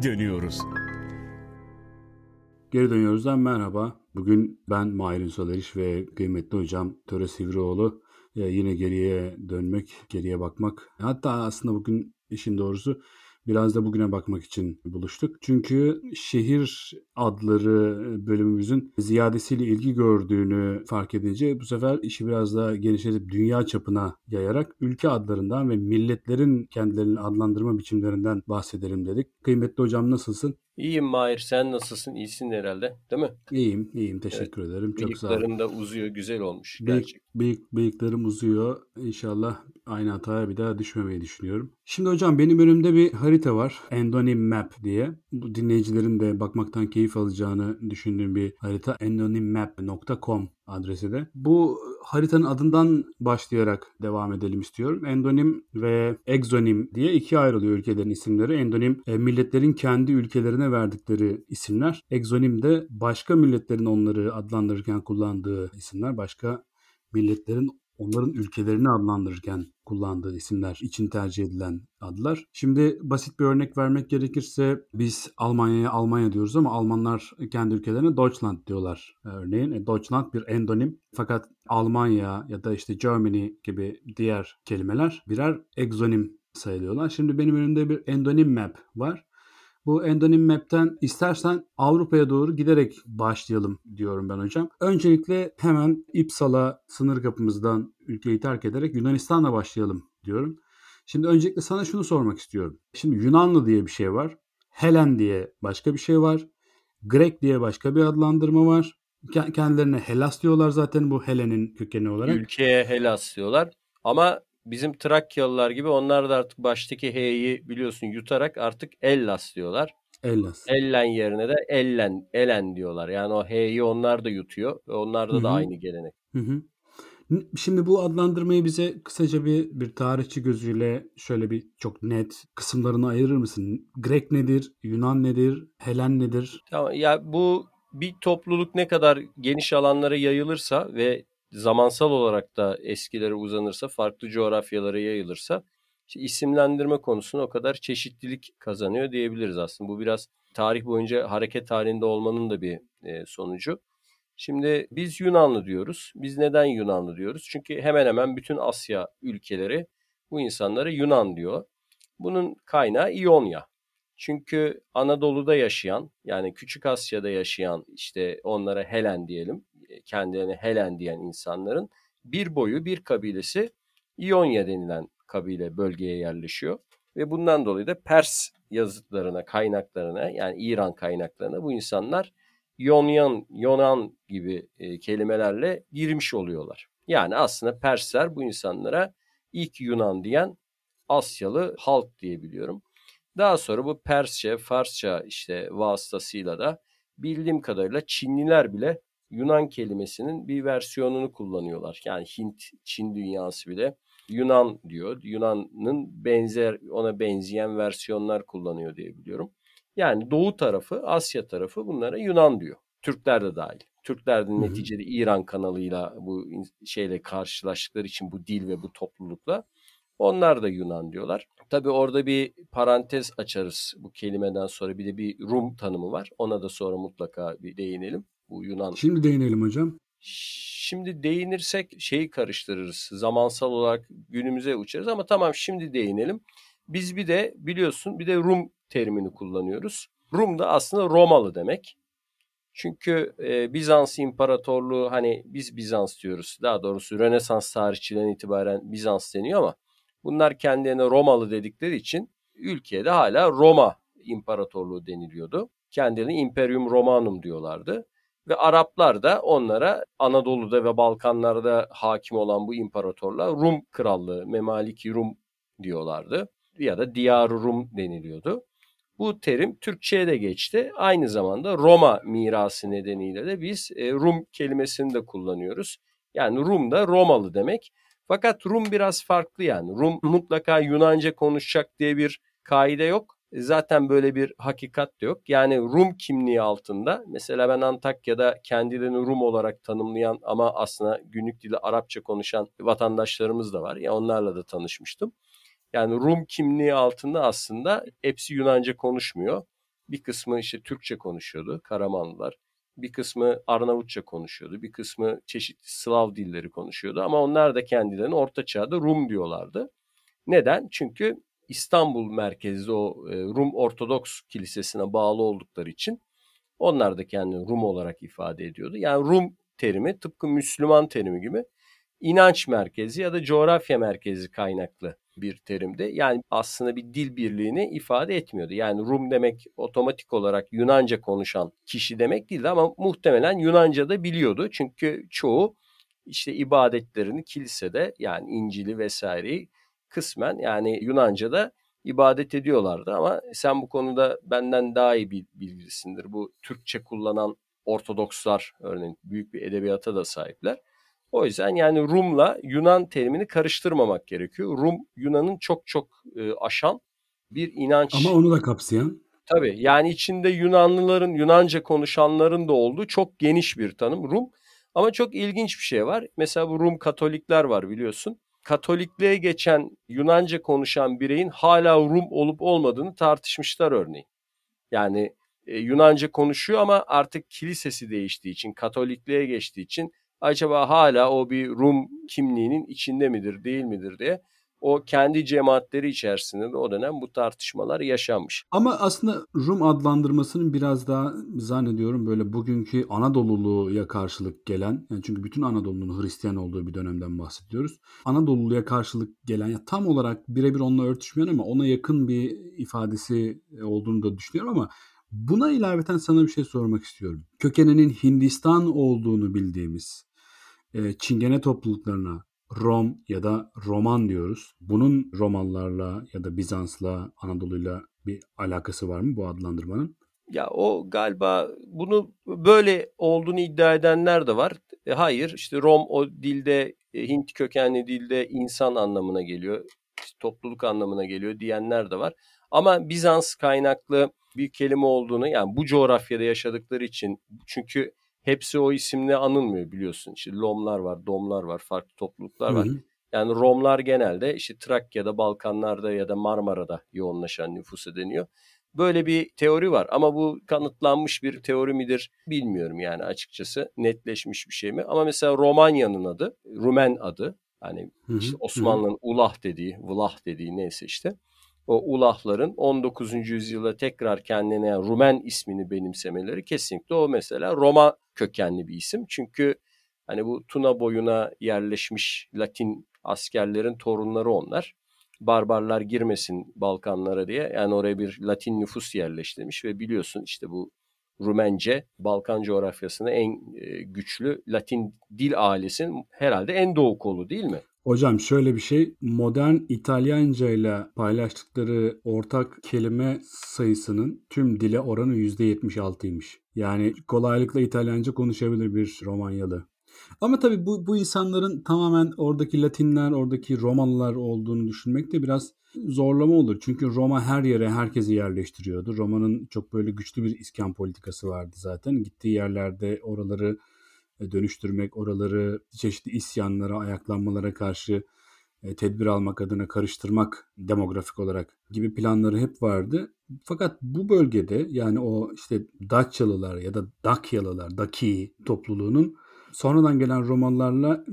geri dönüyoruz. Geri dönüyoruzdan merhaba. Bugün ben Mahir Ünsal ve kıymetli hocam Töre Sivrioğlu e, yine geriye dönmek, geriye bakmak. Hatta aslında bugün işin doğrusu Biraz da bugüne bakmak için buluştuk. Çünkü şehir adları bölümümüzün ziyadesiyle ilgi gördüğünü fark edince bu sefer işi biraz daha genişletip dünya çapına yayarak ülke adlarından ve milletlerin kendilerini adlandırma biçimlerinden bahsedelim dedik. Kıymetli hocam nasılsın? İyiyim Mahir. Sen nasılsın? İyisin herhalde. Değil mi? İyiyim. iyiyim. Teşekkür evet. ederim. Çok sağ ol. Bıyıklarım da uzuyor. Güzel olmuş. Bıyık, bıyık, bıyıklarım uzuyor. İnşallah aynı hataya bir daha düşmemeyi düşünüyorum. Şimdi hocam benim önümde bir harita var. Endonym Map diye. Bu dinleyicilerin de bakmaktan keyif alacağını düşündüğüm bir harita. endonymmap.com adresi de. Bu haritanın adından başlayarak devam edelim istiyorum. Endonim ve egzonim diye ikiye ayrılıyor ülkelerin isimleri. Endonim e, milletlerin kendi ülkelerine verdikleri isimler. Egzonim de başka milletlerin onları adlandırırken kullandığı isimler. Başka milletlerin onların ülkelerini adlandırırken kullandığı isimler için tercih edilen adlar. Şimdi basit bir örnek vermek gerekirse biz Almanya'ya Almanya diyoruz ama Almanlar kendi ülkelerine Deutschland diyorlar örneğin. E, Deutschland bir endonim fakat Almanya ya da işte Germany gibi diğer kelimeler birer egzonim sayılıyorlar. Şimdi benim önümde bir endonim map var. Bu endonim map'ten istersen Avrupa'ya doğru giderek başlayalım diyorum ben hocam. Öncelikle hemen İpsala sınır kapımızdan ülkeyi terk ederek Yunanistan'la başlayalım diyorum. Şimdi öncelikle sana şunu sormak istiyorum. Şimdi Yunanlı diye bir şey var. Helen diye başka bir şey var. Grek diye başka bir adlandırma var. Kendilerine Helas diyorlar zaten bu Helen'in kökeni olarak. Ülkeye Helas diyorlar. Ama bizim Trakyalılar gibi onlar da artık baştaki H'yi biliyorsun yutarak artık Ellas diyorlar. Ellas. Ellen yerine de Ellen, Elen diyorlar. Yani o H'yi onlar da yutuyor. Ve onlarda Hı-hı. da aynı gelenek. Hı-hı. Şimdi bu adlandırmayı bize kısaca bir bir tarihçi gözüyle şöyle bir çok net kısımlarını ayırır mısın? Grek nedir? Yunan nedir? Helen nedir? Tamam ya bu bir topluluk ne kadar geniş alanlara yayılırsa ve zamansal olarak da eskilere uzanırsa, farklı coğrafyalara yayılırsa isimlendirme konusunda o kadar çeşitlilik kazanıyor diyebiliriz aslında. Bu biraz tarih boyunca hareket halinde olmanın da bir e, sonucu. Şimdi biz Yunanlı diyoruz. Biz neden Yunanlı diyoruz? Çünkü hemen hemen bütün Asya ülkeleri bu insanlara Yunan diyor. Bunun kaynağı İonya. Çünkü Anadolu'da yaşayan yani Küçük Asya'da yaşayan işte onlara Helen diyelim kendilerine Helen diyen insanların bir boyu bir kabilesi İonya denilen kabile bölgeye yerleşiyor. Ve bundan dolayı da Pers yazıtlarına, kaynaklarına yani İran kaynaklarına bu insanlar Yonyan, Yonan gibi e, kelimelerle girmiş oluyorlar. Yani aslında Persler bu insanlara ilk Yunan diyen Asyalı halk diyebiliyorum. Daha sonra bu Persçe, Farsça işte vasıtasıyla da bildiğim kadarıyla Çinliler bile Yunan kelimesinin bir versiyonunu kullanıyorlar. Yani Hint, Çin dünyası bile Yunan diyor. Yunan'ın benzer ona benzeyen versiyonlar kullanıyor diye biliyorum. Yani doğu tarafı, Asya tarafı bunlara Yunan diyor. Türkler de dahil. Türkler de neticede İran kanalıyla bu şeyle karşılaştıkları için bu dil ve bu toplulukla onlar da Yunan diyorlar. Tabii orada bir parantez açarız bu kelimeden sonra bir de bir Rum tanımı var. Ona da sonra mutlaka bir değinelim bu Yunan. Şimdi değinelim hocam. Şimdi değinirsek şeyi karıştırırız. Zamansal olarak günümüze uçarız ama tamam şimdi değinelim. Biz bir de biliyorsun bir de Rum terimini kullanıyoruz. Rum da aslında Romalı demek. Çünkü e, Bizans İmparatorluğu hani biz Bizans diyoruz. Daha doğrusu Rönesans tarihçilerine itibaren Bizans deniyor ama bunlar kendilerine Romalı dedikleri için ülkeye de hala Roma İmparatorluğu deniliyordu. Kendilerine Imperium Romanum diyorlardı. Ve Araplar da onlara Anadolu'da ve Balkanlarda hakim olan bu imparatorlar Rum krallığı, Memaliki Rum diyorlardı. Ya da Diyar Rum deniliyordu. Bu terim Türkçe'ye de geçti. Aynı zamanda Roma mirası nedeniyle de biz e, Rum kelimesini de kullanıyoruz. Yani Rum da Romalı demek. Fakat Rum biraz farklı yani. Rum mutlaka Yunanca konuşacak diye bir kaide yok. Zaten böyle bir hakikat de yok. Yani Rum kimliği altında mesela ben Antakya'da kendilerini Rum olarak tanımlayan ama aslında günlük dili Arapça konuşan vatandaşlarımız da var. Ya onlarla da tanışmıştım. Yani Rum kimliği altında aslında hepsi Yunanca konuşmuyor. Bir kısmı işte Türkçe konuşuyordu Karamanlılar. Bir kısmı Arnavutça konuşuyordu. Bir kısmı çeşitli Slav dilleri konuşuyordu. Ama onlar da kendilerini Orta Çağ'da Rum diyorlardı. Neden? Çünkü İstanbul merkezli o e, Rum Ortodoks Kilisesi'ne bağlı oldukları için onlar da kendini Rum olarak ifade ediyordu. Yani Rum terimi tıpkı Müslüman terimi gibi inanç merkezi ya da coğrafya merkezi kaynaklı bir terimdi. Yani aslında bir dil birliğini ifade etmiyordu. Yani Rum demek otomatik olarak Yunanca konuşan kişi demek değildi ama muhtemelen Yunanca da biliyordu. Çünkü çoğu işte ibadetlerini kilisede yani İncil'i vesaireyi kısmen yani Yunanca'da ibadet ediyorlardı ama sen bu konuda benden daha iyi bilgilisindir. Bu Türkçe kullanan Ortodokslar örneğin büyük bir edebiyata da sahipler. O yüzden yani Rum'la Yunan terimini karıştırmamak gerekiyor. Rum Yunan'ın çok çok e, aşan bir inanç. Ama onu da kapsayan. Tabii yani içinde Yunanlıların, Yunanca konuşanların da olduğu çok geniş bir tanım Rum. Ama çok ilginç bir şey var. Mesela bu Rum Katolikler var biliyorsun. Katolikliğe geçen Yunanca konuşan bireyin hala Rum olup olmadığını tartışmışlar örneğin. Yani e, Yunanca konuşuyor ama artık kilisesi değiştiği için, Katolikliğe geçtiği için acaba hala o bir Rum kimliğinin içinde midir, değil midir diye o kendi cemaatleri içerisinde de o dönem bu tartışmalar yaşanmış. Ama aslında Rum adlandırmasının biraz daha zannediyorum böyle bugünkü Anadoluluya karşılık gelen yani çünkü bütün Anadolu'nun Hristiyan olduğu bir dönemden bahsediyoruz. Anadolu'ya karşılık gelen ya tam olarak birebir onunla örtüşmeyen ama ona yakın bir ifadesi olduğunu da düşünüyorum ama Buna ilaveten sana bir şey sormak istiyorum. Kökeninin Hindistan olduğunu bildiğimiz e, Çingene topluluklarına Rom ya da Roman diyoruz. Bunun Romanlarla ya da Bizans'la, Anadolu'yla bir alakası var mı bu adlandırmanın? Ya o galiba bunu böyle olduğunu iddia edenler de var. E, hayır işte Rom o dilde e, Hint kökenli dilde insan anlamına geliyor. İşte topluluk anlamına geliyor diyenler de var. Ama Bizans kaynaklı bir kelime olduğunu yani bu coğrafyada yaşadıkları için çünkü hepsi o isimle anılmıyor biliyorsun. İşte Lomlar var, Domlar var, farklı topluluklar var. Hı hı. Yani Romlar genelde işte Trakya'da, Balkanlar'da ya da Marmara'da yoğunlaşan nüfusu deniyor. Böyle bir teori var ama bu kanıtlanmış bir teori midir bilmiyorum yani açıkçası netleşmiş bir şey mi? Ama mesela Romanya'nın adı, Rumen adı hani işte Osmanlı'nın Ulah dediği, Vlah dediği neyse işte o ulahların 19. yüzyılda tekrar kendine yani Rumen ismini benimsemeleri kesinlikle o mesela Roma kökenli bir isim. Çünkü hani bu Tuna boyuna yerleşmiş Latin askerlerin torunları onlar. Barbarlar girmesin Balkanlara diye yani oraya bir Latin nüfus yerleştirmiş ve biliyorsun işte bu Rumence Balkan coğrafyasında en e, güçlü Latin dil ailesinin herhalde en doğu kolu değil mi? Hocam şöyle bir şey, modern İtalyanca ile paylaştıkları ortak kelime sayısının tüm dile oranı %76'ymış. Yani kolaylıkla İtalyanca konuşabilir bir Romanyalı. Ama tabii bu, bu insanların tamamen oradaki Latinler, oradaki Romalılar olduğunu düşünmek de biraz zorlama olur. Çünkü Roma her yere herkesi yerleştiriyordu. Roma'nın çok böyle güçlü bir iskan politikası vardı zaten. Gittiği yerlerde oraları e, dönüştürmek, oraları çeşitli isyanlara, ayaklanmalara karşı tedbir almak adına karıştırmak demografik olarak gibi planları hep vardı. Fakat bu bölgede yani o işte Daçyalılar ya da Dakyalılar, Daki topluluğunun sonradan gelen Romalılarla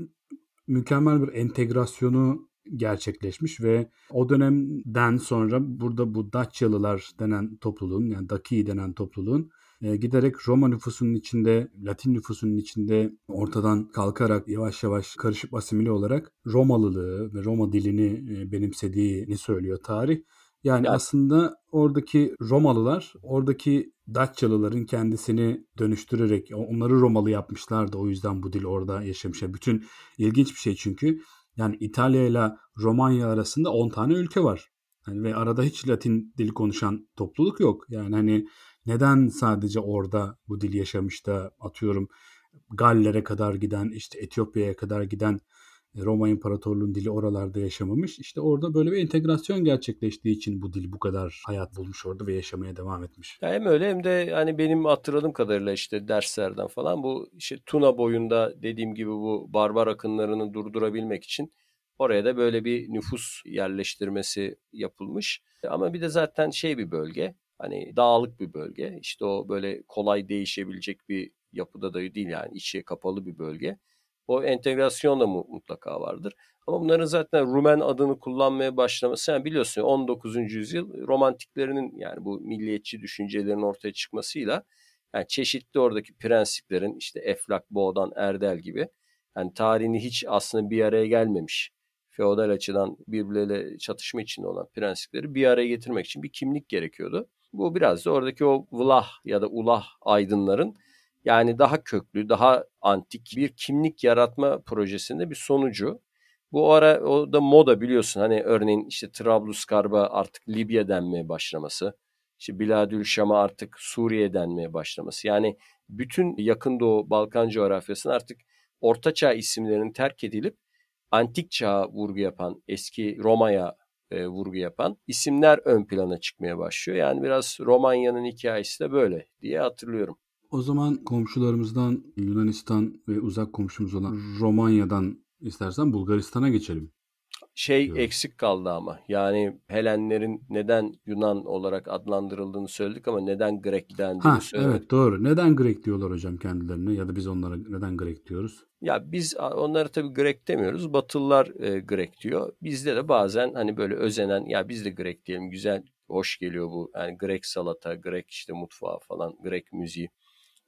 mükemmel bir entegrasyonu gerçekleşmiş ve o dönemden sonra burada bu Daçyalılar denen topluluğun yani Daki denen topluluğun e, giderek Roma nüfusunun içinde, Latin nüfusunun içinde ortadan kalkarak yavaş yavaş karışıp asimile olarak Romalılığı ve Roma dilini e, benimsediğini söylüyor tarih. Yani evet. aslında oradaki Romalılar, oradaki Datçalıların kendisini dönüştürerek onları Romalı yapmışlardı. O yüzden bu dil orada yaşamış. Bütün ilginç bir şey çünkü. Yani İtalya ile Romanya arasında 10 tane ülke var. Yani ve arada hiç Latin dili konuşan topluluk yok. Yani hani neden sadece orada bu dil yaşamış da atıyorum Gallere kadar giden işte Etiyopya'ya kadar giden e, Roma İmparatorluğu'nun dili oralarda yaşamamış. İşte orada böyle bir entegrasyon gerçekleştiği için bu dil bu kadar hayat bulmuş orada ve yaşamaya devam etmiş. Ya hem öyle hem de hani benim hatırladığım kadarıyla işte derslerden falan bu işte Tuna boyunda dediğim gibi bu barbar akınlarını durdurabilmek için oraya da böyle bir nüfus yerleştirmesi yapılmış. Ama bir de zaten şey bir bölge Hani dağlık bir bölge. İşte o böyle kolay değişebilecek bir yapıda da değil yani içe kapalı bir bölge. O entegrasyon da mutlaka vardır. Ama bunların zaten Rumen adını kullanmaya başlaması sen biliyorsun 19. yüzyıl romantiklerinin yani bu milliyetçi düşüncelerin ortaya çıkmasıyla yani çeşitli oradaki prensiplerin işte Eflak, Boğdan, Erdel gibi yani tarihini hiç aslında bir araya gelmemiş feodal açıdan birbirleriyle çatışma içinde olan prensipleri bir araya getirmek için bir kimlik gerekiyordu. Bu biraz da oradaki o vlah ya da ulah aydınların yani daha köklü, daha antik bir kimlik yaratma projesinde bir sonucu. Bu ara o da moda biliyorsun hani örneğin işte Trablusgarp'a artık Libya denmeye başlaması. İşte Biladül Şam'a artık Suriye denmeye başlaması. Yani bütün yakın doğu Balkan coğrafyasının artık ortaçağ isimlerinin terk edilip antik çağa vurgu yapan, eski Roma'ya e, vurgu yapan isimler ön plana çıkmaya başlıyor. Yani biraz Romanya'nın hikayesi de böyle diye hatırlıyorum. O zaman komşularımızdan Yunanistan ve uzak komşumuz olan Romanya'dan istersen Bulgaristan'a geçelim. Şey diyoruz. eksik kaldı ama yani Helenlerin neden Yunan olarak adlandırıldığını söyledik ama neden Grek dendiğini ha, söyledik. Evet doğru. Neden Grek diyorlar hocam kendilerine ya da biz onlara neden Grek diyoruz? Ya biz onları tabii Grek demiyoruz. Batılılar e, Grek diyor. Bizde de bazen hani böyle özenen ya biz de Grek diyelim güzel hoş geliyor bu. Yani Grek salata, Grek işte mutfağı falan, Grek müziği.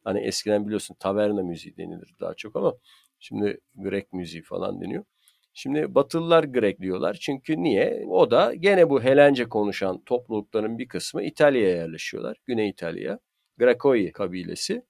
Hani eskiden biliyorsun taverna müziği denilir daha çok ama şimdi Grek müziği falan deniyor. Şimdi Batılılar Grek diyorlar. Çünkü niye? O da gene bu Helence konuşan toplulukların bir kısmı İtalya'ya yerleşiyorlar. Güney İtalya. Grakoi kabilesi.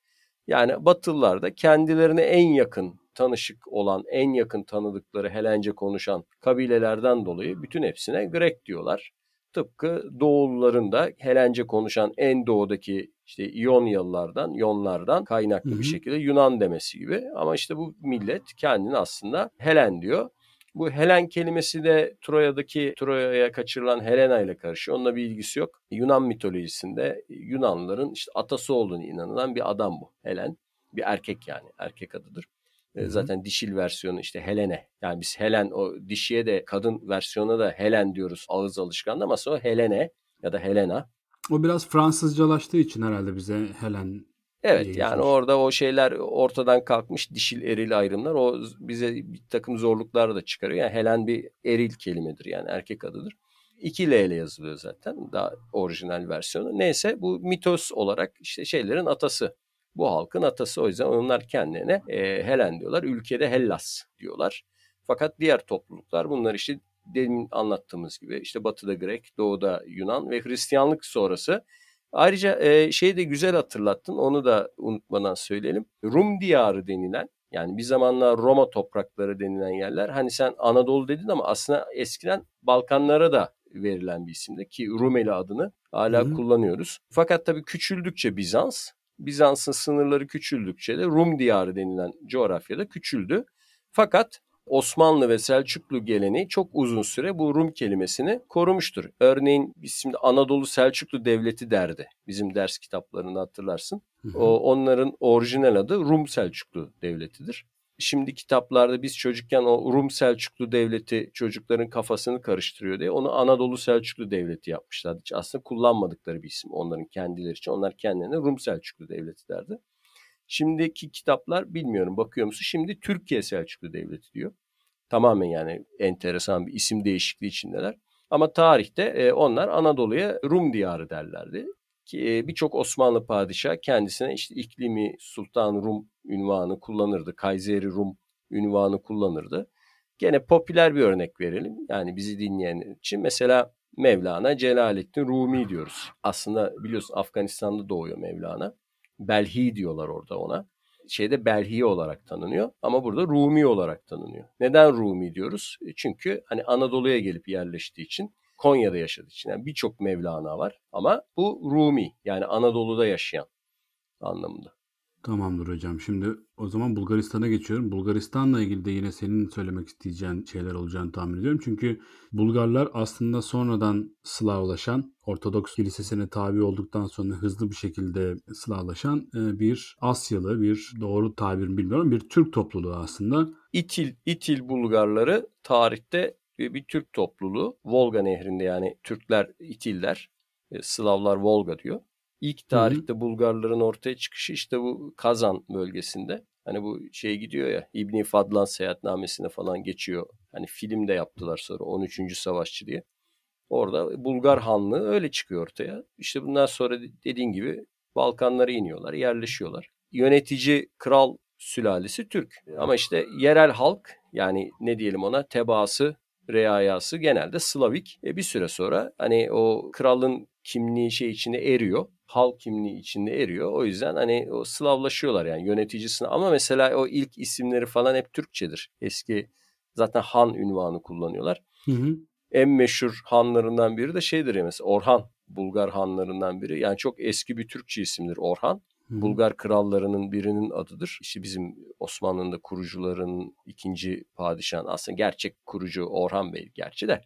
Yani Batılılar da kendilerine en yakın tanışık olan, en yakın tanıdıkları Helence konuşan kabilelerden dolayı bütün hepsine Grek diyorlar. Tıpkı Doğulların da Helence konuşan en doğudaki işte İonyalılardan, Yonlardan kaynaklı hı hı. bir şekilde Yunan demesi gibi. Ama işte bu millet kendini aslında Helen diyor. Bu Helen kelimesi de Troya'daki Troya'ya kaçırılan Helena ile karışıyor. Onunla bir ilgisi yok. Yunan mitolojisinde Yunanlıların işte atası olduğunu inanılan bir adam bu. Helen bir erkek yani erkek adıdır. Hı-hı. Zaten dişil versiyonu işte Helene. Yani biz Helen o dişiye de kadın versiyona da Helen diyoruz ağız alışkanlığı ama o Helene ya da Helena. O biraz Fransızcalaştığı için herhalde bize Helen Evet yani orada o şeyler ortadan kalkmış dişil eril ayrımlar o bize bir takım zorluklar da çıkarıyor. Yani Helen bir eril kelimedir yani erkek adıdır. 2 L ile yazılıyor zaten daha orijinal versiyonu. Neyse bu mitos olarak işte şeylerin atası. Bu halkın atası o yüzden onlar kendilerine e, Helen diyorlar. Ülkede Hellas diyorlar. Fakat diğer topluluklar bunlar işte demin anlattığımız gibi işte batıda Grek, doğuda Yunan ve Hristiyanlık sonrası Ayrıca e, şeyi de güzel hatırlattın. Onu da unutmadan söyleyelim. Rum diyarı denilen yani bir zamanlar Roma toprakları denilen yerler. Hani sen Anadolu dedin ama aslında eskiden Balkanlara da verilen bir isimdi ki Rumeli adını hala Hı-hı. kullanıyoruz. Fakat tabii küçüldükçe Bizans, Bizans'ın sınırları küçüldükçe de Rum diyarı denilen coğrafyada küçüldü. Fakat Osmanlı ve Selçuklu geleneği çok uzun süre bu Rum kelimesini korumuştur. Örneğin biz şimdi Anadolu Selçuklu Devleti derdi. Bizim ders kitaplarında hatırlarsın. O onların orijinal adı Rum Selçuklu Devleti'dir. Şimdi kitaplarda biz çocukken o Rum Selçuklu Devleti çocukların kafasını karıştırıyor diye onu Anadolu Selçuklu Devleti yapmışlar. Hiç aslında kullanmadıkları bir isim onların kendileri için. Onlar kendilerine Rum Selçuklu Devleti derdi. Şimdiki kitaplar bilmiyorum bakıyor musun? Şimdi Türkiye Selçuklu Devleti diyor. Tamamen yani enteresan bir isim değişikliği içindeler. Ama tarihte e, onlar Anadolu'ya Rum diyarı derlerdi. E, birçok Osmanlı padişah kendisine işte iklimi Sultan Rum ünvanı kullanırdı. Kayseri Rum ünvanı kullanırdı. Gene popüler bir örnek verelim. Yani bizi dinleyen için mesela Mevlana Celaleddin Rumi diyoruz. Aslında biliyorsun Afganistan'da doğuyor Mevlana. Belhi diyorlar orada ona. Şeyde Belhi olarak tanınıyor ama burada Rumi olarak tanınıyor. Neden Rumi diyoruz? E, çünkü hani Anadolu'ya gelip yerleştiği için Konya'da yaşadığı için yani birçok Mevlana var ama bu Rumi yani Anadolu'da yaşayan anlamında. Tamamdır hocam. Şimdi o zaman Bulgaristan'a geçiyorum. Bulgaristan'la ilgili de yine senin söylemek isteyeceğin şeyler olacağını tahmin ediyorum. Çünkü Bulgarlar aslında sonradan Slavlaşan, Ortodoks kilisesine tabi olduktan sonra hızlı bir şekilde Slavlaşan e, bir Asyalı, bir doğru tabir bilmiyorum, bir Türk topluluğu aslında. İtil, İtil Bulgarları tarihte bir, Türk topluluğu. Volga nehrinde yani Türkler, İtiller E, Slavlar Volga diyor. İlk tarihte. Bulgarların ortaya çıkışı işte bu Kazan bölgesinde. Hani bu şey gidiyor ya İbni Fadlan seyahatnamesine falan geçiyor. Hani film de yaptılar sonra 13. Savaşçı diye. Orada Bulgar Hanlığı öyle çıkıyor ortaya. İşte bundan sonra dediğin gibi Balkanlara iniyorlar, yerleşiyorlar. Yönetici kral sülalesi Türk. Ama işte yerel halk yani ne diyelim ona tebaası, reayası genelde Slavik. E bir süre sonra hani o kralın kimliği şey içinde eriyor. Halk kimliği içinde eriyor. O yüzden hani o Slavlaşıyorlar yani yöneticisine. Ama mesela o ilk isimleri falan hep Türkçedir. Eski zaten han ünvanı kullanıyorlar. Hı hı. En meşhur hanlarından biri de şeydir ya mesela Orhan. Bulgar hanlarından biri. Yani çok eski bir Türkçe isimdir Orhan. Bulgar krallarının birinin adıdır. İşte bizim Osmanlı'nın da kurucuların ikinci padişahın aslında gerçek kurucu Orhan Bey gerçi de.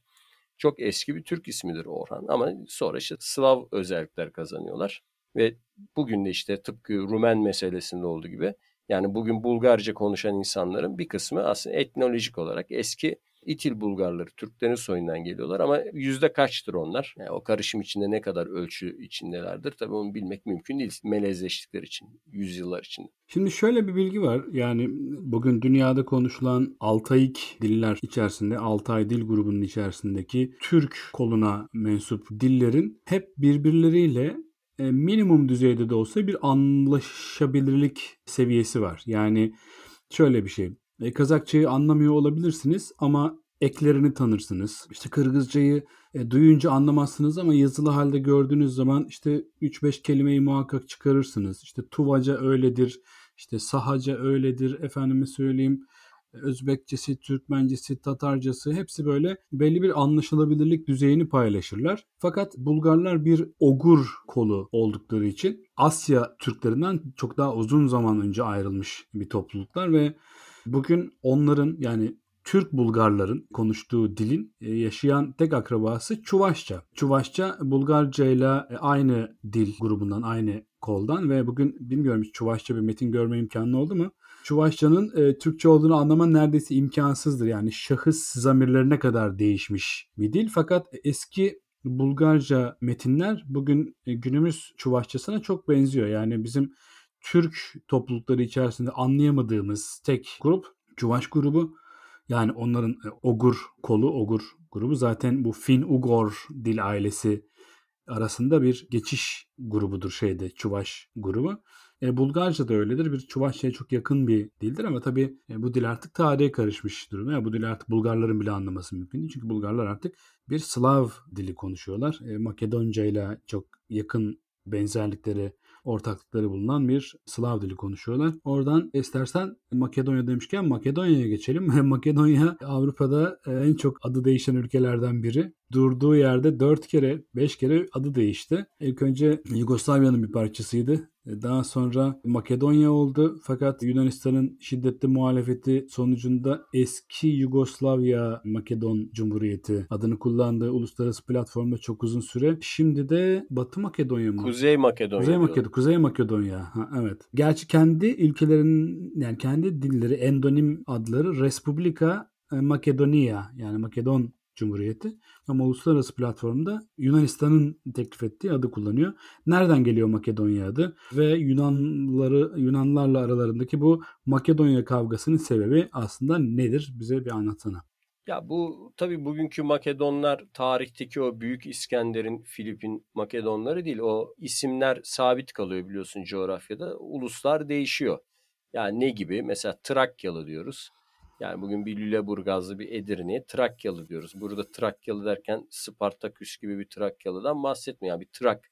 Çok eski bir Türk ismidir Orhan ama sonra işte Slav özellikler kazanıyorlar. Ve bugün de işte tıpkı Rumen meselesinde olduğu gibi yani bugün Bulgarca konuşan insanların bir kısmı aslında etnolojik olarak eski İtil Bulgarları Türklerin soyundan geliyorlar ama yüzde kaçtır onlar? Yani o karışım içinde ne kadar ölçü içindelerdir tabii onu bilmek mümkün değil melezleştikleri için yüzyıllar içinde. Şimdi şöyle bir bilgi var. Yani bugün dünyada konuşulan Altaik diller içerisinde, Altay dil grubunun içerisindeki Türk koluna mensup dillerin hep birbirleriyle e, minimum düzeyde de olsa bir anlaşabilirlik seviyesi var. Yani şöyle bir şey. E, Kazakçayı anlamıyor olabilirsiniz ama eklerini tanırsınız. İşte Kırgızcayı e, duyunca anlamazsınız ama yazılı halde gördüğünüz zaman işte 3-5 kelimeyi muhakkak çıkarırsınız. İşte Tuvaca öyledir, işte Sahaca öyledir, efendime söyleyeyim Özbekçesi, Türkmencesi, Tatarcası hepsi böyle belli bir anlaşılabilirlik düzeyini paylaşırlar. Fakat Bulgarlar bir ogur kolu oldukları için Asya Türklerinden çok daha uzun zaman önce ayrılmış bir topluluklar ve Bugün onların yani Türk Bulgarların konuştuğu dilin e, yaşayan tek akrabası Çuvaşça. Çuvaşça Bulgarca ile aynı dil grubundan, aynı koldan ve bugün bilmiyorum hiç Çuvaşça bir metin görme imkanı oldu mu? Çuvaşça'nın e, Türkçe olduğunu anlaman neredeyse imkansızdır. Yani şahıs zamirlerine kadar değişmiş bir dil. Fakat eski Bulgarca metinler bugün e, günümüz Çuvaşçasına çok benziyor. Yani bizim Türk toplulukları içerisinde anlayamadığımız tek grup Çuvaş grubu. Yani onların e, Ogur kolu, Ogur grubu zaten bu Fin-Ugor dil ailesi arasında bir geçiş grubudur şeyde Çuvaş grubu. E, Bulgarca da öyledir. Bir Çuvaşça'ya çok yakın bir dildir ama tabii e, bu dil artık tarihe karışmış durumda. Yani bu dil artık Bulgarların bile anlaması mümkün değil. Çünkü Bulgarlar artık bir Slav dili konuşuyorlar. E, Makedonca ile çok yakın benzerlikleri ortaklıkları bulunan bir Slav dili konuşuyorlar. Oradan istersen Makedonya demişken Makedonya'ya geçelim. Makedonya Avrupa'da e, en çok adı değişen ülkelerden biri. Durduğu yerde 4 kere 5 kere adı değişti. İlk önce Yugoslavya'nın bir parçasıydı. E, daha sonra Makedonya oldu fakat Yunanistan'ın şiddetli muhalefeti sonucunda eski Yugoslavya Makedon Cumhuriyeti adını kullandığı uluslararası platformda çok uzun süre. Şimdi de Batı Makedonya mı? Kuzey Makedonya. Kuzey Makedonya. Kuzey Makedonya. Ha, evet. Gerçi kendi ülkelerinin yani kendi dilleri endonim adları Respublika e, Makedonya yani Makedon Cumhuriyeti ama uluslararası platformda Yunanistan'ın teklif ettiği adı kullanıyor. Nereden geliyor Makedonya adı ve Yunanları Yunanlarla aralarındaki bu Makedonya kavgasının sebebi aslında nedir? Bize bir anlatsana. Ya bu tabii bugünkü Makedonlar tarihteki o Büyük İskender'in Filipin Makedonları değil. O isimler sabit kalıyor biliyorsun coğrafyada. Uluslar değişiyor. Yani ne gibi? Mesela Trakyalı diyoruz. Yani bugün bir Lüleburgazlı bir Edirne'ye Trakyalı diyoruz. Burada Trakyalı derken Spartaküs gibi bir Trakyalı'dan bahsetmiyor. Yani bir Trak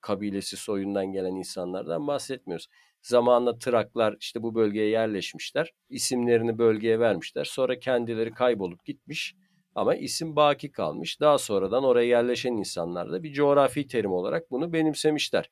kabilesi soyundan gelen insanlardan bahsetmiyoruz. Zamanla Traklar işte bu bölgeye yerleşmişler. İsimlerini bölgeye vermişler. Sonra kendileri kaybolup gitmiş. Ama isim baki kalmış. Daha sonradan oraya yerleşen insanlar da bir coğrafi terim olarak bunu benimsemişler.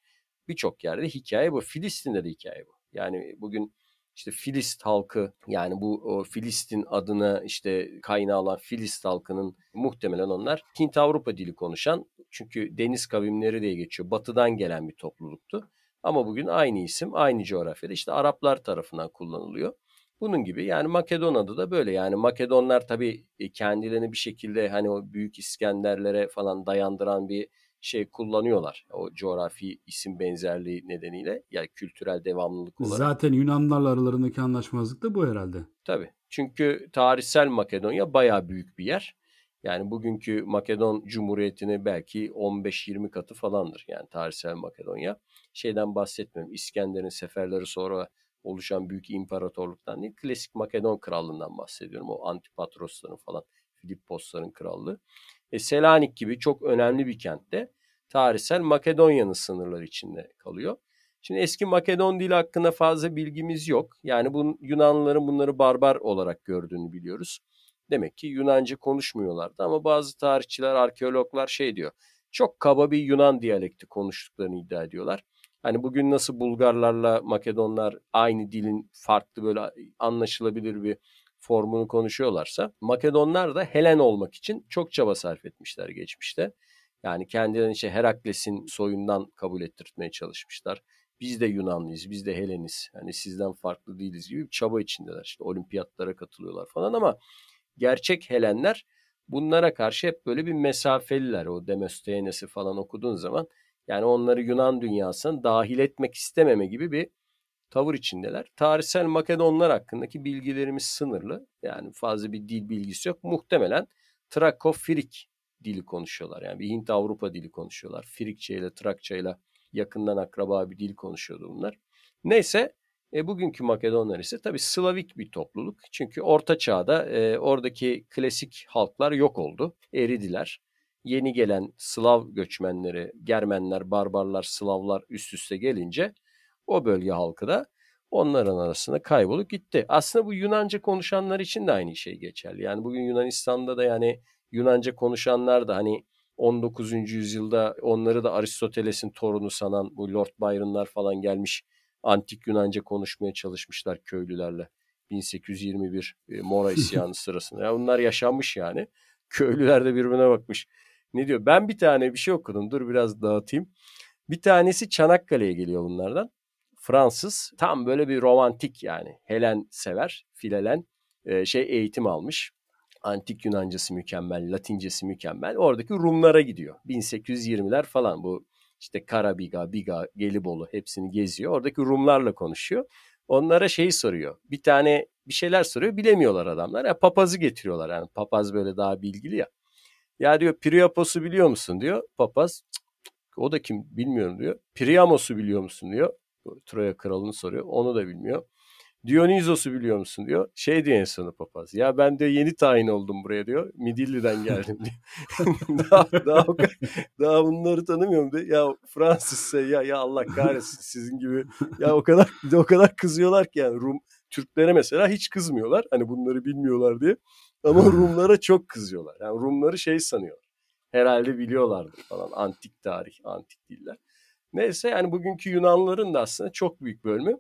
Birçok yerde hikaye bu. Filistin'de de hikaye bu. Yani bugün işte Filist halkı yani bu Filistin adına işte kaynağı alan Filist halkının muhtemelen onlar Hint Avrupa dili konuşan çünkü deniz kavimleri diye geçiyor. Batıdan gelen bir topluluktu. Ama bugün aynı isim aynı coğrafyada işte Araplar tarafından kullanılıyor. Bunun gibi yani Makedon adı da böyle yani Makedonlar tabii e, kendilerini bir şekilde hani o büyük İskenderlere falan dayandıran bir şey kullanıyorlar. O coğrafi isim benzerliği nedeniyle yani kültürel devamlılık olarak. Zaten Yunanlarla aralarındaki anlaşmazlık da bu herhalde. Tabii. Çünkü tarihsel Makedonya bayağı büyük bir yer. Yani bugünkü Makedon Cumhuriyeti'ne belki 15-20 katı falandır. Yani tarihsel Makedonya. Şeyden bahsetmiyorum. İskender'in seferleri sonra oluşan büyük imparatorluktan değil. Klasik Makedon krallığından bahsediyorum. O Antipatrosların falan Filipposların krallığı. E, Selanik gibi çok önemli bir kentte tarihsel Makedonya'nın sınırları içinde kalıyor. Şimdi eski Makedon dili hakkında fazla bilgimiz yok. Yani bu Yunanlıların bunları barbar olarak gördüğünü biliyoruz. Demek ki Yunanca konuşmuyorlardı ama bazı tarihçiler, arkeologlar şey diyor. Çok kaba bir Yunan diyalekti konuştuklarını iddia ediyorlar. Hani bugün nasıl Bulgarlarla Makedonlar aynı dilin farklı böyle anlaşılabilir bir formunu konuşuyorlarsa Makedonlar da Helen olmak için çok çaba sarf etmişler geçmişte. Yani kendilerini işte Herakles'in soyundan kabul ettirtmeye çalışmışlar. Biz de Yunanlıyız, biz de Heleniz. Hani sizden farklı değiliz gibi bir çaba içindeler. İşte olimpiyatlara katılıyorlar falan ama gerçek Helenler bunlara karşı hep böyle bir mesafeliler. O Demosthenes'i falan okuduğun zaman yani onları Yunan dünyasına dahil etmek istememe gibi bir tavır içindeler. Tarihsel Makedonlar hakkındaki bilgilerimiz sınırlı. Yani fazla bir dil bilgisi yok. Muhtemelen Trako-Firik dili konuşuyorlar. Yani bir Hint-Avrupa dili konuşuyorlar. Frikçe ile Trakça ile yakından akraba bir dil konuşuyordu bunlar. Neyse e, bugünkü Makedonlar ise tabii Slavik bir topluluk. Çünkü Orta Çağ'da e, oradaki klasik halklar yok oldu. Eridiler. Yeni gelen Slav göçmenleri, Germenler, Barbarlar, Slavlar üst üste gelince o bölge halkı da onların arasında kaybolup gitti. Aslında bu Yunanca konuşanlar için de aynı şey geçerli. Yani bugün Yunanistan'da da yani Yunanca konuşanlar da hani 19. yüzyılda onları da Aristoteles'in torunu sanan bu Lord Byron'lar falan gelmiş antik Yunanca konuşmaya çalışmışlar köylülerle. 1821 e, Mora isyanı sırasında. Ya bunlar yaşanmış yani. Köylüler de birbirine bakmış. Ne diyor? Ben bir tane bir şey okudum. Dur biraz dağıtayım. Bir tanesi Çanakkale'ye geliyor bunlardan. Fransız. Tam böyle bir romantik yani. Helen sever. Filelen e, şey eğitim almış. Antik Yunancası mükemmel, Latincesi mükemmel. Oradaki Rumlara gidiyor. 1820'ler falan bu işte Karabiga, Biga, Gelibolu hepsini geziyor. Oradaki Rumlarla konuşuyor. Onlara şeyi soruyor. Bir tane bir şeyler soruyor. Bilemiyorlar adamlar. Ya papazı getiriyorlar. Yani papaz böyle daha bilgili ya. Ya diyor Priapos'u biliyor musun diyor. Papaz o da kim bilmiyorum diyor. Priamos'u biliyor musun diyor. Troya kralını soruyor. Onu da bilmiyor. Dionysos'u biliyor musun diyor. Şey diyor en sonu papaz. Ya ben de yeni tayin oldum buraya diyor. Midilli'den geldim diyor. daha, daha, daha bunları tanımıyorum diyor. Ya Fransızsa ya ya Allah kahretsin sizin gibi. Ya o kadar o kadar kızıyorlar ki yani Rum Türklere mesela hiç kızmıyorlar. Hani bunları bilmiyorlar diye. Ama Rumlara çok kızıyorlar. Yani Rumları şey sanıyorlar. Herhalde biliyorlardır falan. Antik tarih, antik diller. Neyse yani bugünkü Yunanlıların da aslında çok büyük bölümü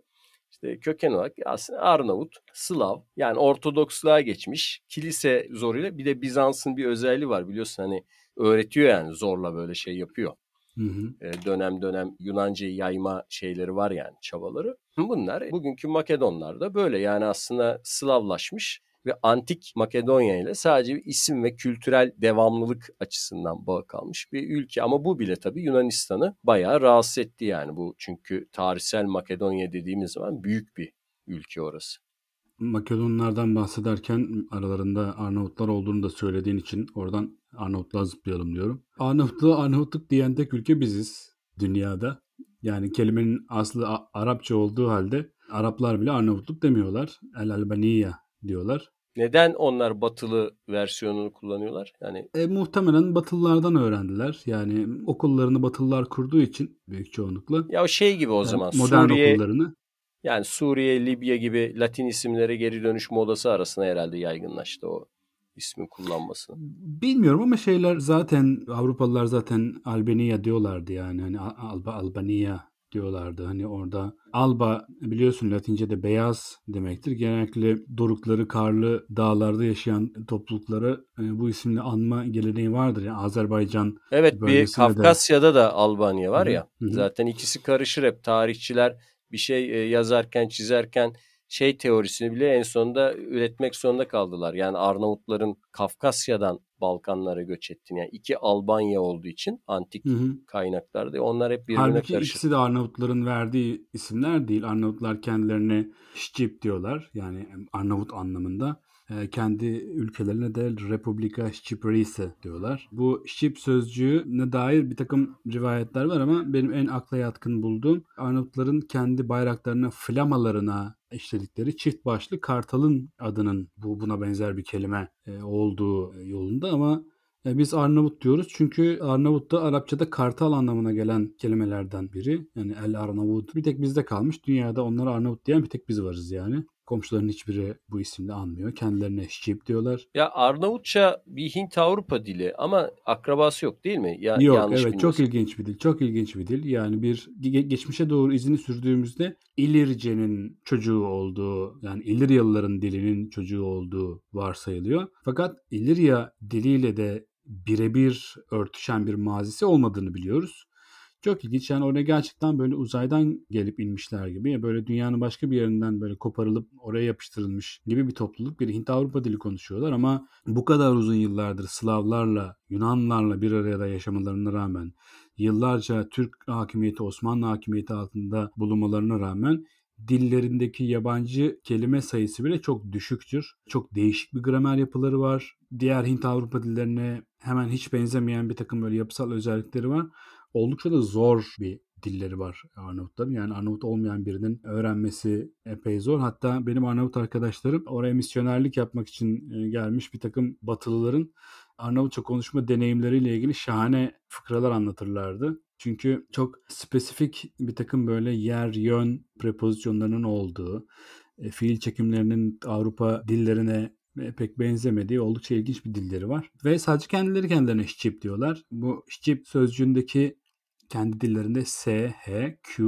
işte köken olarak aslında Arnavut, Slav yani Ortodoksluğa geçmiş. Kilise zoruyla bir de Bizans'ın bir özelliği var biliyorsun hani öğretiyor yani zorla böyle şey yapıyor. Hı hı. Dönem dönem Yunanca'yı yayma şeyleri var yani çabaları. Bunlar bugünkü Makedonlar böyle yani aslında Slavlaşmış ve antik Makedonya ile sadece bir isim ve kültürel devamlılık açısından bağ kalmış bir ülke. Ama bu bile tabii Yunanistan'ı bayağı rahatsız etti yani bu. Çünkü tarihsel Makedonya dediğimiz zaman büyük bir ülke orası. Makedonlardan bahsederken aralarında Arnavutlar olduğunu da söylediğin için oradan Arnavutluğa zıplayalım diyorum. Arnavutluğa Arnavutluk diyen tek ülke biziz dünyada. Yani kelimenin aslı Arapça olduğu halde Araplar bile Arnavutluk demiyorlar. El Albaniya diyorlar. Neden onlar batılı versiyonunu kullanıyorlar? Yani e, muhtemelen batılılardan öğrendiler. Yani okullarını batılılar kurduğu için büyük çoğunlukla. Ya o şey gibi o yani zaman modern Suriye okullarını. Yani Suriye, Libya gibi Latin isimlere geri dönüş modası arasında herhalde yaygınlaştı o ismi kullanmasını. Bilmiyorum ama şeyler zaten Avrupalılar zaten Albania diyorlardı yani hani Alba Albania diyorlardı. Hani orada alba biliyorsun Latince'de beyaz demektir. Genellikle dorukları karlı dağlarda yaşayan topluluklara e, bu isimle anma geleneği vardır. Yani Azerbaycan Evet bir Kafkasya'da de... da Albanya var ya. Hı-hı. Zaten ikisi karışır hep tarihçiler bir şey e, yazarken çizerken şey teorisini bile en sonunda üretmek zorunda kaldılar. Yani Arnavutların Kafkasya'dan Balkanlara göç ettiğini. Yani iki Albanya olduğu için antik Hı hı. kaynaklarda onlar hep birbirine Halbuki karışır. ikisi de Arnavutların verdiği isimler değil. Arnavutlar kendilerine Şçip diyorlar. Yani Arnavut anlamında. Ee, kendi ülkelerine de Republika Şçiprise diyorlar. Bu Şçip sözcüğüne dair bir takım rivayetler var ama benim en akla yatkın bulduğum Arnavutların kendi bayraklarına, flamalarına işledikleri çift başlı kartalın adının bu buna benzer bir kelime e, olduğu yolunda ama e, biz Arnavut diyoruz çünkü Arnavut da Arapçada kartal anlamına gelen kelimelerden biri. Yani El Arnavut bir tek bizde kalmış. Dünyada onlara Arnavut diyen bir tek biz varız yani. Komşuların hiçbiri bu isimle anmıyor. Kendilerine Şip diyorlar. Ya Arnavutça bir Hint-Avrupa dili ama akrabası yok değil mi? Ya, Yok yanlış evet çok ilginç bir dil. Çok ilginç bir dil. Yani bir ge- geçmişe doğru izini sürdüğümüzde İlirce'nin çocuğu olduğu yani İliryalıların dilinin çocuğu olduğu varsayılıyor. Fakat İlirya diliyle de birebir örtüşen bir mazisi olmadığını biliyoruz. Çok ilginç yani oraya gerçekten böyle uzaydan gelip inmişler gibi ya böyle dünyanın başka bir yerinden böyle koparılıp oraya yapıştırılmış gibi bir topluluk bir Hint-Avrupa dili konuşuyorlar ama bu kadar uzun yıllardır Slavlarla, Yunanlarla bir arada yaşamalarına rağmen yıllarca Türk hakimiyeti, Osmanlı hakimiyeti altında bulunmalarına rağmen dillerindeki yabancı kelime sayısı bile çok düşüktür. Çok değişik bir gramer yapıları var. Diğer Hint-Avrupa dillerine hemen hiç benzemeyen bir takım böyle yapısal özellikleri var oldukça da zor bir dilleri var Arnavutların. Yani Arnavut olmayan birinin öğrenmesi epey zor. Hatta benim Arnavut arkadaşlarım oraya misyonerlik yapmak için e, gelmiş bir takım Batılıların Arnavutça konuşma deneyimleriyle ilgili şahane fıkralar anlatırlardı. Çünkü çok spesifik bir takım böyle yer, yön prepozisyonlarının olduğu, e, fiil çekimlerinin Avrupa dillerine pek benzemediği oldukça ilginç bir dilleri var. Ve sadece kendileri kendilerine şçip diyorlar. Bu şçip sözcüğündeki kendi dillerinde S, H, Q,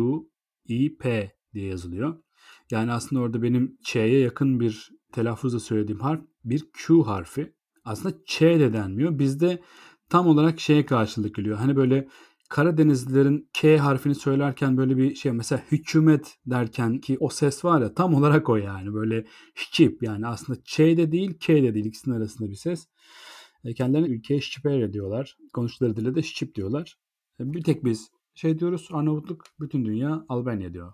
I, P diye yazılıyor. Yani aslında orada benim Ç'ye yakın bir telaffuzla söylediğim harf bir Q harfi. Aslında Ç de denmiyor. Bizde tam olarak şeye karşılık geliyor. Hani böyle Karadenizlilerin K harfini söylerken böyle bir şey mesela hükümet derken ki o ses var ya tam olarak o yani böyle şçip yani aslında Ç de değil K de değil ikisinin arasında bir ses. E, kendilerine ülkeye şçipere diyorlar. Konuştukları dile de şçip diyorlar. E, bir tek biz şey diyoruz Arnavutluk bütün dünya Albanya diyor.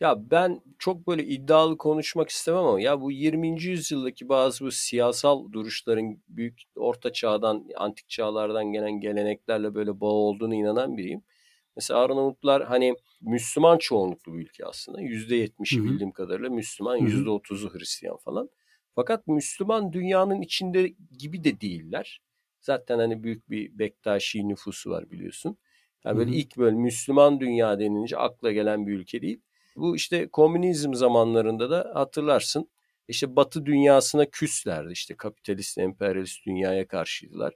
Ya ben çok böyle iddialı konuşmak istemem ama ya bu 20. yüzyıldaki bazı bu siyasal duruşların büyük orta çağdan, antik çağlardan gelen geleneklerle böyle bağ olduğunu inanan biriyim. Mesela Arnavutlar hani Müslüman çoğunluklu bir ülke aslında. %70'i Hı hı. bildiğim kadarıyla Müslüman, Hı hı. %30'u Hristiyan falan. Fakat Müslüman dünyanın içinde gibi de değiller. Zaten hani büyük bir Bektaşi nüfusu var biliyorsun. Yani böyle ilk böyle Müslüman dünya denince akla gelen bir ülke değil. Bu işte komünizm zamanlarında da hatırlarsın işte Batı dünyasına küslerdi. İşte kapitalist, emperyalist dünyaya karşıydılar.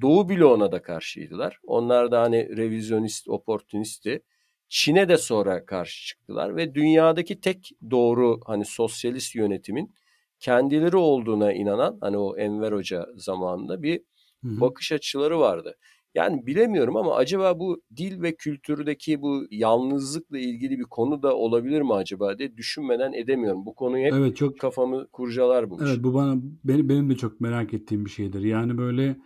Doğu bloğuna da karşıydılar. Onlar da hani revizyonist, oportunisti. Çin'e de sonra karşı çıktılar ve dünyadaki tek doğru hani sosyalist yönetimin kendileri olduğuna inanan hani o Enver Hoca zamanında bir Hı hı. bakış açıları vardı. Yani bilemiyorum ama acaba bu dil ve kültürdeki bu yalnızlıkla ilgili bir konu da olabilir mi acaba diye düşünmeden edemiyorum. Bu konuyu hep Evet çok kafamı kurcalar bu iş. Evet bu bana benim, benim de çok merak ettiğim bir şeydir. Yani böyle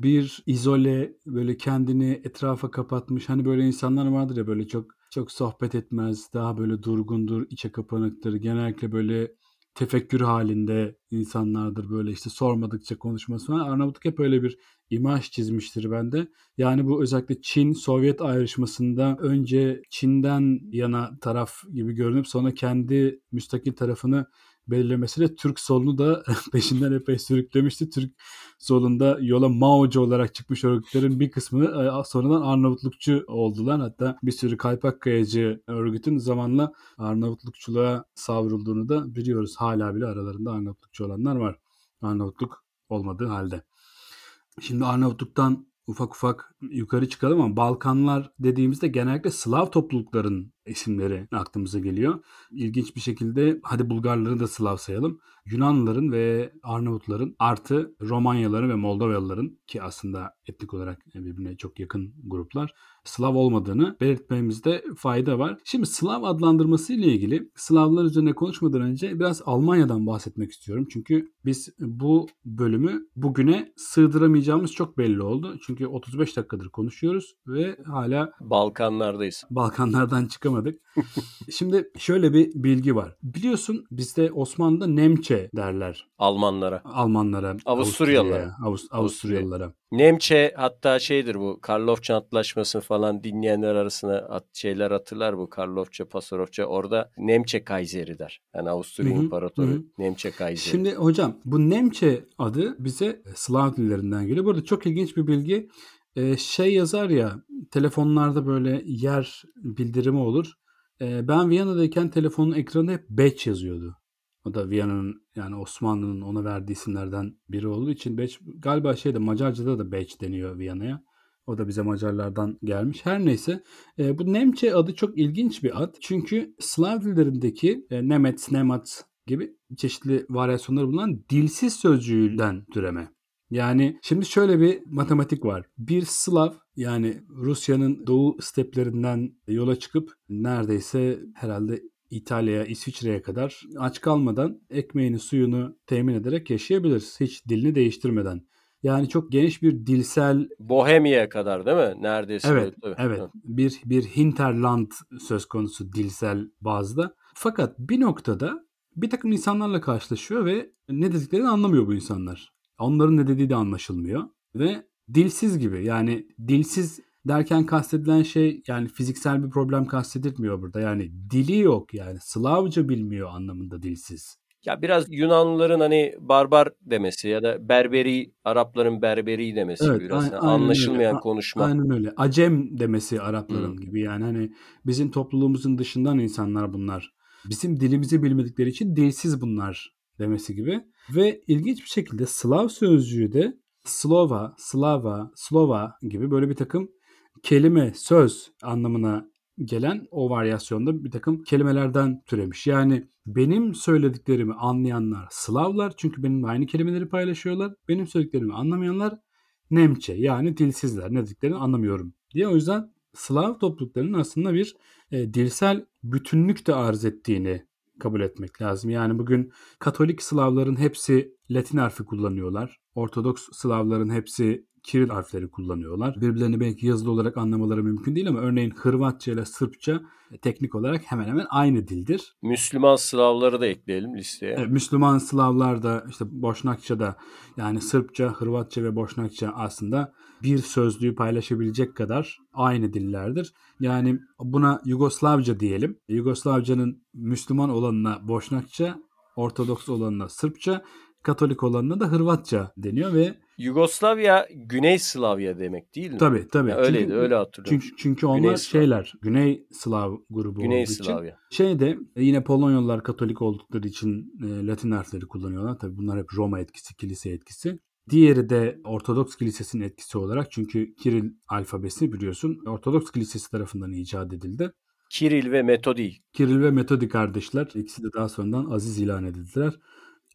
bir izole böyle kendini etrafa kapatmış hani böyle insanlar vardır ya böyle çok çok sohbet etmez daha böyle durgundur içe kapanıktır genellikle böyle tefekkür halinde insanlardır böyle işte sormadıkça konuşması falan. Arnavutluk hep öyle bir imaj çizmiştir bende. Yani bu özellikle Çin-Sovyet ayrışmasında önce Çin'den yana taraf gibi görünüp sonra kendi müstakil tarafını belirlemesiyle Türk solunu da peşinden epey sürüklemişti. Türk solunda yola Mao'cu olarak çıkmış örgütlerin bir kısmı e, sonradan Arnavutlukçu oldular. Hatta bir sürü kaypak kayacı örgütün zamanla Arnavutlukçuluğa savrulduğunu da biliyoruz. Hala bile aralarında Arnavutlukçu olanlar var. Arnavutluk olmadığı halde. Şimdi Arnavutluk'tan ufak ufak yukarı çıkalım ama Balkanlar dediğimizde genellikle Slav toplulukların isimleri aklımıza geliyor. İlginç bir şekilde hadi Bulgarları da Slav sayalım. Yunanlıların ve Arnavutların artı Romanyalıların ve Moldovalıların ki aslında etnik olarak birbirine çok yakın gruplar Slav olmadığını belirtmemizde fayda var. Şimdi Slav adlandırması ile ilgili Slavlar üzerine konuşmadan önce biraz Almanya'dan bahsetmek istiyorum. Çünkü biz bu bölümü bugüne sığdıramayacağımız çok belli oldu. Çünkü 35 dakikadır konuşuyoruz ve hala Balkanlardayız. Balkanlardan çıkamadık. Şimdi şöyle bir bilgi var. Biliyorsun bizde Osmanlı'da Nemçe derler. Almanlara. Almanlara. Avusturyalılara. Avust Avusturyalılara. Nemçe hatta şeydir bu Karlofça Antlaşması'nı falan dinleyenler arasına at, şeyler hatırlar bu Karlofça, Pasarofça. Orada Nemçe Kayseri der. Yani Avusturya Hı hı, İmparatoru hı. Nemçe Kayseri. Şimdi hocam bu Nemçe adı bize Slav dillerinden geliyor. Bu arada çok ilginç bir bilgi. Ee, şey yazar ya telefonlarda böyle yer bildirimi olur. Ee, ben Viyana'dayken telefonun ekranı hep batch yazıyordu. O da Viyana'nın yani Osmanlı'nın ona verdiği isimlerden biri olduğu için batch galiba şeyde Macarca'da da batch deniyor Viyana'ya. O da bize Macarlardan gelmiş. Her neyse e, bu Nemçe adı çok ilginç bir ad. Çünkü Slav dillerindeki e, Nemet, Nemat gibi çeşitli varyasyonları bulunan dilsiz sözcüğünden türeme. Yani şimdi şöyle bir matematik var. Bir Slav yani Rusya'nın doğu steplerinden yola çıkıp neredeyse herhalde İtalya'ya, İsviçre'ye kadar aç kalmadan ekmeğini, suyunu temin ederek yaşayabilir. Hiç dilini değiştirmeden. Yani çok geniş bir dilsel Bohemia'ya kadar değil mi? Neredeyse. Evet, tabii. evet. Bir bir hinterland söz konusu dilsel bazda. Fakat bir noktada bir takım insanlarla karşılaşıyor ve ne dediklerini anlamıyor bu insanlar. Onların ne dediği de anlaşılmıyor ve dilsiz gibi. Yani dilsiz derken kastedilen şey yani fiziksel bir problem kastedilmiyor burada. Yani dili yok yani Slavca bilmiyor anlamında dilsiz. Ya biraz Yunanlıların hani barbar demesi ya da berberi, Arapların berberi demesi Evet, biraz. a- Yani aynen anlaşılmayan öyle. Konuşma. Aynen öyle. Acem demesi Arapların Hı. gibi yani hani bizim topluluğumuzun dışından insanlar bunlar. Bizim dilimizi bilmedikleri için dilsiz bunlar demesi gibi. Ve ilginç bir şekilde Slav sözcüğü de Slova, Slava, Slova gibi böyle bir takım kelime, söz anlamına gelen o varyasyonda bir takım kelimelerden türemiş. Yani benim söylediklerimi anlayanlar Slavlar çünkü benimle aynı kelimeleri paylaşıyorlar. Benim söylediklerimi anlamayanlar Nemçe yani dilsizler ne dediklerini anlamıyorum diye. O yüzden Slav topluluklarının aslında bir e, dilsel bütünlük de arz ettiğini kabul etmek lazım. Yani bugün Katolik Slavların hepsi Latin harfi kullanıyorlar. Ortodoks Slavların hepsi Kiril harfleri kullanıyorlar. Birbirlerini belki yazılı olarak anlamaları mümkün değil ama örneğin Hırvatça ile Sırpça e, teknik olarak hemen hemen aynı dildir. Müslüman Slavları da ekleyelim listeye. E, Müslüman Slavlar da işte Boşnakça da yani Sırpça, Hırvatça ve Boşnakça aslında bir sözlüğü paylaşabilecek kadar aynı dillerdir. Yani buna Yugoslavca diyelim. Yugoslavcanın Müslüman olanına Boşnakça, Ortodoks olanına Sırpça, Katolik olanına da Hırvatça deniyor ve Yugoslavya Güney Slavya demek değil mi? tabi tabi. Ya öyleydi öyle hatırlıyorum. Çünkü, çünkü onlar Güney şeyler Güney Slav grubu Güney olduğu için. Slavya. Şeyde e, yine Polonyalılar Katolik oldukları için e, Latin harfleri kullanıyorlar. Tabii bunlar hep Roma etkisi, kilise etkisi. Diğeri de Ortodoks Kilisesi'nin etkisi olarak çünkü Kiril alfabesi biliyorsun Ortodoks Kilisesi tarafından icat edildi. Kiril ve Metodi. Kiril ve Metodi kardeşler ikisi de daha sonradan aziz ilan edildiler.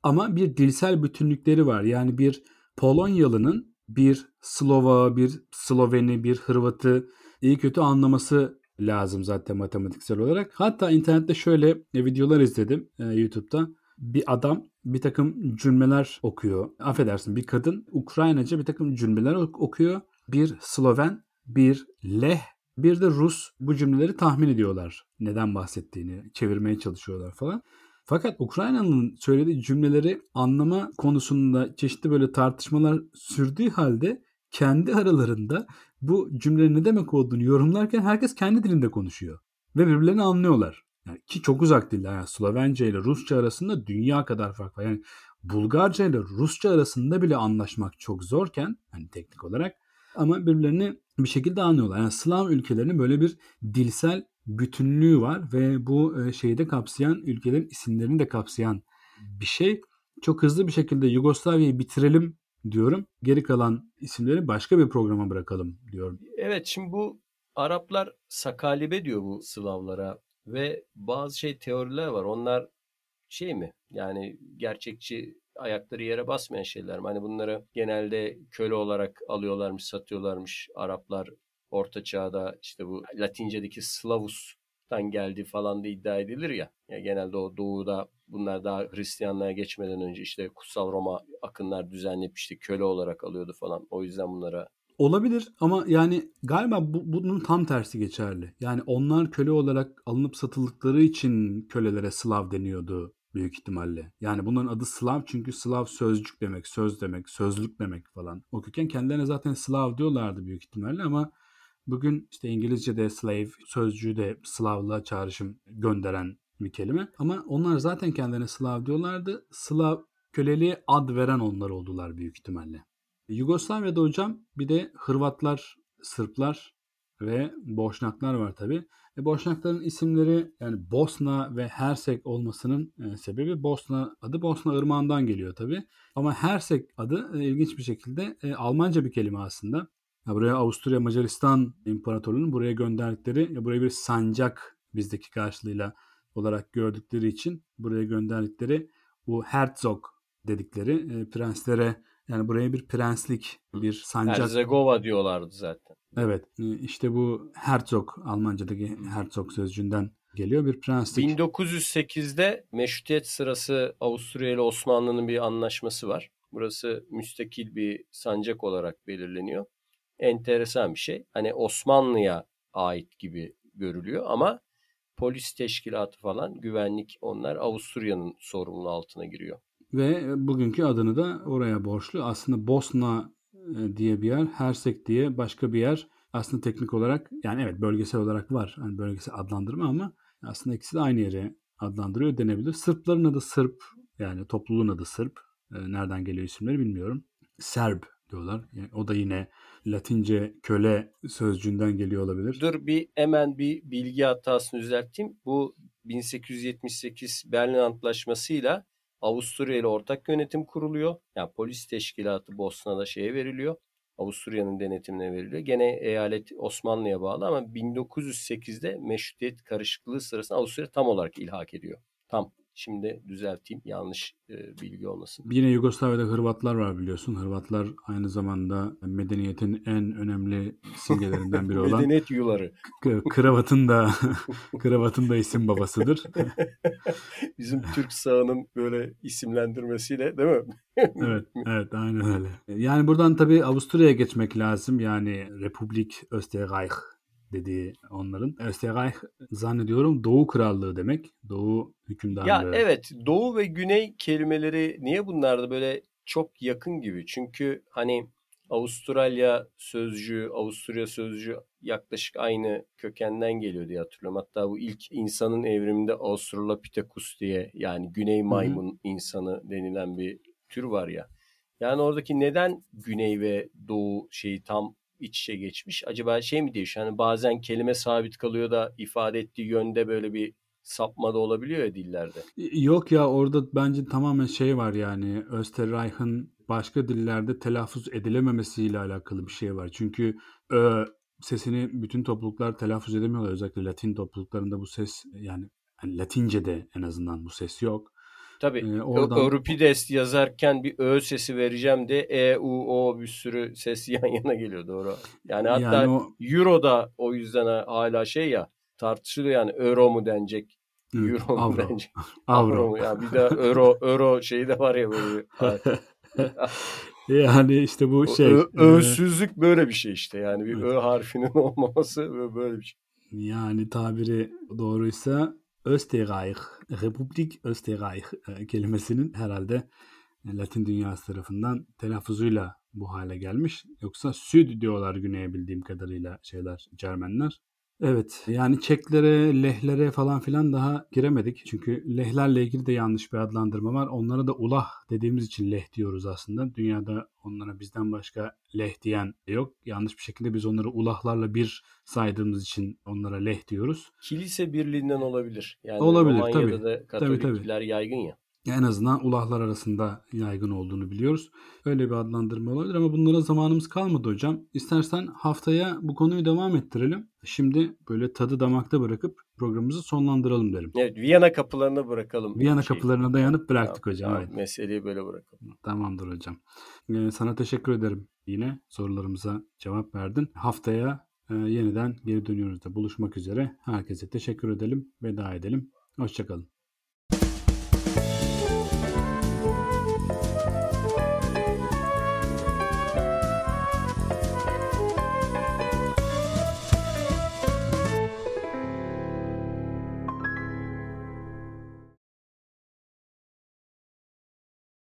Ama bir dilsel bütünlükleri var. Yani bir Polonyalı'nın bir Slova, bir Sloveni, bir Hırvat'ı iyi kötü anlaması lazım zaten matematiksel olarak. Hatta internette şöyle videolar izledim e, YouTube'da. Bir adam bir takım cümleler okuyor. Affedersin bir kadın Ukraynaca bir takım cümleler ok- okuyor. Bir Sloven, bir Leh, bir de Rus bu cümleleri tahmin ediyorlar. Neden bahsettiğini çevirmeye çalışıyorlar falan. Fakat Ukrayna'nın söylediği cümleleri anlama konusunda çeşitli böyle tartışmalar sürdüğü halde kendi aralarında bu cümlenin ne demek olduğunu yorumlarken herkes kendi dilinde konuşuyor. Ve birbirlerini anlıyorlar. Yani ki çok uzak diller. Yani Slovence ile Rusça arasında dünya kadar fark var. Yani Bulgarca ile Rusça arasında bile anlaşmak çok zorken hani teknik olarak ama birbirlerini bir şekilde anlıyorlar. Yani Slav ülkelerinin böyle bir dilsel bütünlüğü var ve bu e, şeyi de kapsayan ülkelerin isimlerini de kapsayan bir şey. Çok hızlı bir şekilde Yugoslavya'yı bitirelim diyorum. Geri kalan isimleri başka bir programa bırakalım diyorum. Evet şimdi bu Araplar sakalibe diyor bu Slavlara. Ve bazı şey teoriler var. Onlar şey mi? Yani gerçekçi ayakları yere basmayan şeyler mi? Hani bunları genelde köle olarak alıyorlarmış, satıyorlarmış Araplar Orta Çağ'da işte bu Latince'deki Slavus'tan geldi falan da iddia edilir ya. ya. Genelde o doğuda bunlar daha Hristiyanlığa geçmeden önce işte Kutsal Roma akınlar düzenleyip işte köle olarak alıyordu falan. O yüzden bunlara Olabilir ama yani galiba bu, bunun tam tersi geçerli. Yani onlar köle olarak alınıp satıldıkları için kölelere Slav deniyordu büyük ihtimalle. Yani bunların adı Slav çünkü Slav sözcük demek, söz demek, sözlük demek falan. O köken kendilerine zaten Slav diyorlardı büyük ihtimalle ama bugün işte İngilizce'de slave sözcüğü de Slav'la çağrışım gönderen bir kelime. Ama onlar zaten kendilerine Slav diyorlardı. Slav köleliğe ad veren onlar oldular büyük ihtimalle. Yugoslavya'da hocam bir de Hırvatlar, Sırplar ve Boşnaklar var tabi. E, Boşnakların isimleri yani Bosna ve Hersek olmasının e, sebebi Bosna adı Bosna Irmağı'ndan geliyor tabi. Ama Hersek adı e, ilginç bir şekilde e, Almanca bir kelime aslında. Ya buraya Avusturya Macaristan İmparatorluğu'nun buraya gönderdikleri, ya buraya bir sancak bizdeki karşılığıyla olarak gördükleri için buraya gönderdikleri bu Herzog dedikleri e, prenslere yani buraya bir prenslik, bir sancak. Herzegova diyorlardı zaten. Evet. E, işte bu Herzog, Almanca'daki Herzog sözcüğünden geliyor bir prenslik. 1908'de meşrutiyet sırası Avusturya ile Osmanlı'nın bir anlaşması var. Burası müstakil bir sancak olarak belirleniyor. Enteresan bir şey. Hani Osmanlı'ya ait gibi görülüyor ama polis teşkilatı falan güvenlik onlar Avusturya'nın sorumluluğu altına giriyor. Ve bugünkü adını da oraya borçlu. Aslında Bosna e, diye bir yer, Hersek diye başka bir yer. Aslında teknik olarak yani evet bölgesel olarak var. Hani bölgesel adlandırma ama aslında ikisi de aynı yere adlandırıyor denebilir. Sırpların adı Sırp yani topluluğun adı Sırp. E, nereden geliyor isimleri bilmiyorum. Serb diyorlar. Yani o da yine Latince köle sözcüğünden geliyor olabilir. Dur bir hemen bir bilgi hatasını düzelteyim. Bu 1878 Berlin Antlaşması'yla Avusturya ile ortak yönetim kuruluyor. Yani polis teşkilatı Bosna'da şeye veriliyor. Avusturya'nın denetimine veriliyor. Gene eyalet Osmanlı'ya bağlı ama 1908'de meşrutiyet karışıklığı sırasında Avusturya tam olarak ilhak ediyor. Tam. Şimdi düzelteyim yanlış e, bilgi olmasın. Yine Yugoslavya'da Hırvatlar var biliyorsun. Hırvatlar aynı zamanda medeniyetin en önemli simgelerinden biri olan Medeniyet yuları. kravatın da kravatın da isim babasıdır. Bizim Türk sahanın böyle isimlendirmesiyle değil mi? evet, evet aynen öyle. Yani buradan tabii Avusturya'ya geçmek lazım. Yani Republik Österreich dediği onların. Österreich zannediyorum Doğu Krallığı demek. Doğu hükümdarlığı. Ya evet Doğu ve Güney kelimeleri niye bunlar da böyle çok yakın gibi? Çünkü hani Avustralya sözcüğü, Avusturya sözcüğü yaklaşık aynı kökenden geliyor diye hatırlıyorum. Hatta bu ilk insanın evriminde Australopithecus diye yani güney maymun Hı-hı. insanı denilen bir tür var ya. Yani oradaki neden güney ve doğu şeyi tam iç içe geçmiş? Acaba şey mi değişiyor? Hani bazen kelime sabit kalıyor da ifade ettiği yönde böyle bir sapma da olabiliyor ya dillerde. Yok ya orada bence tamamen şey var yani Österreich'ın başka dillerde telaffuz edilememesiyle alakalı bir şey var. Çünkü ö sesini bütün topluluklar telaffuz edemiyorlar. Özellikle Latin topluluklarında bu ses yani, yani Latince'de en azından bu ses yok. Tabii. Ee, oradan... Euripides yazarken bir ö sesi vereceğim de e, u, o bir sürü ses yan yana geliyor doğru. Yani hatta yani o... Euro da o yüzden hala şey ya tartışılıyor yani euro mu denecek Euro mu Avro. denecek? Avro. mu? Yani bir de euro euro şeyi de var ya böyle. yani işte bu şey. Ö, ösüzlük böyle bir şey işte yani bir ö harfinin olmaması böyle bir şey. Yani tabiri doğruysa Österreich, Republik Österreich e, kelimesinin herhalde Latin dünyası tarafından telaffuzuyla bu hale gelmiş. Yoksa Süd diyorlar güneye bildiğim kadarıyla şeyler Cermenler. Evet yani Çeklere, lehlere falan filan daha giremedik. Çünkü lehlerle ilgili de yanlış bir adlandırma var. Onlara da ulah dediğimiz için leh diyoruz aslında. Dünyada onlara bizden başka leh diyen yok. Yanlış bir şekilde biz onları ulahlarla bir saydığımız için onlara leh diyoruz. Kilise birliğinden olabilir. Yani olabilir Romanya'da tabii. da Katolikler tabii, tabii. yaygın ya en azından ulahlar arasında yaygın olduğunu biliyoruz. Öyle bir adlandırma olabilir ama bunlara zamanımız kalmadı hocam. İstersen haftaya bu konuyu devam ettirelim. Şimdi böyle tadı damakta bırakıp programımızı sonlandıralım derim. Evet, Viyana kapılarına bırakalım. Viyana Şey. kapılarına dayanıp bıraktık Tamam, hocam. tamam. Evet. Meseleyi böyle bırakalım. Tamamdır hocam. Ee, sana teşekkür ederim. Yine sorularımıza cevap verdin. Haftaya e, yeniden geri dönüyoruz da buluşmak üzere. Herkese teşekkür edelim. Veda edelim. Hoşçakalın.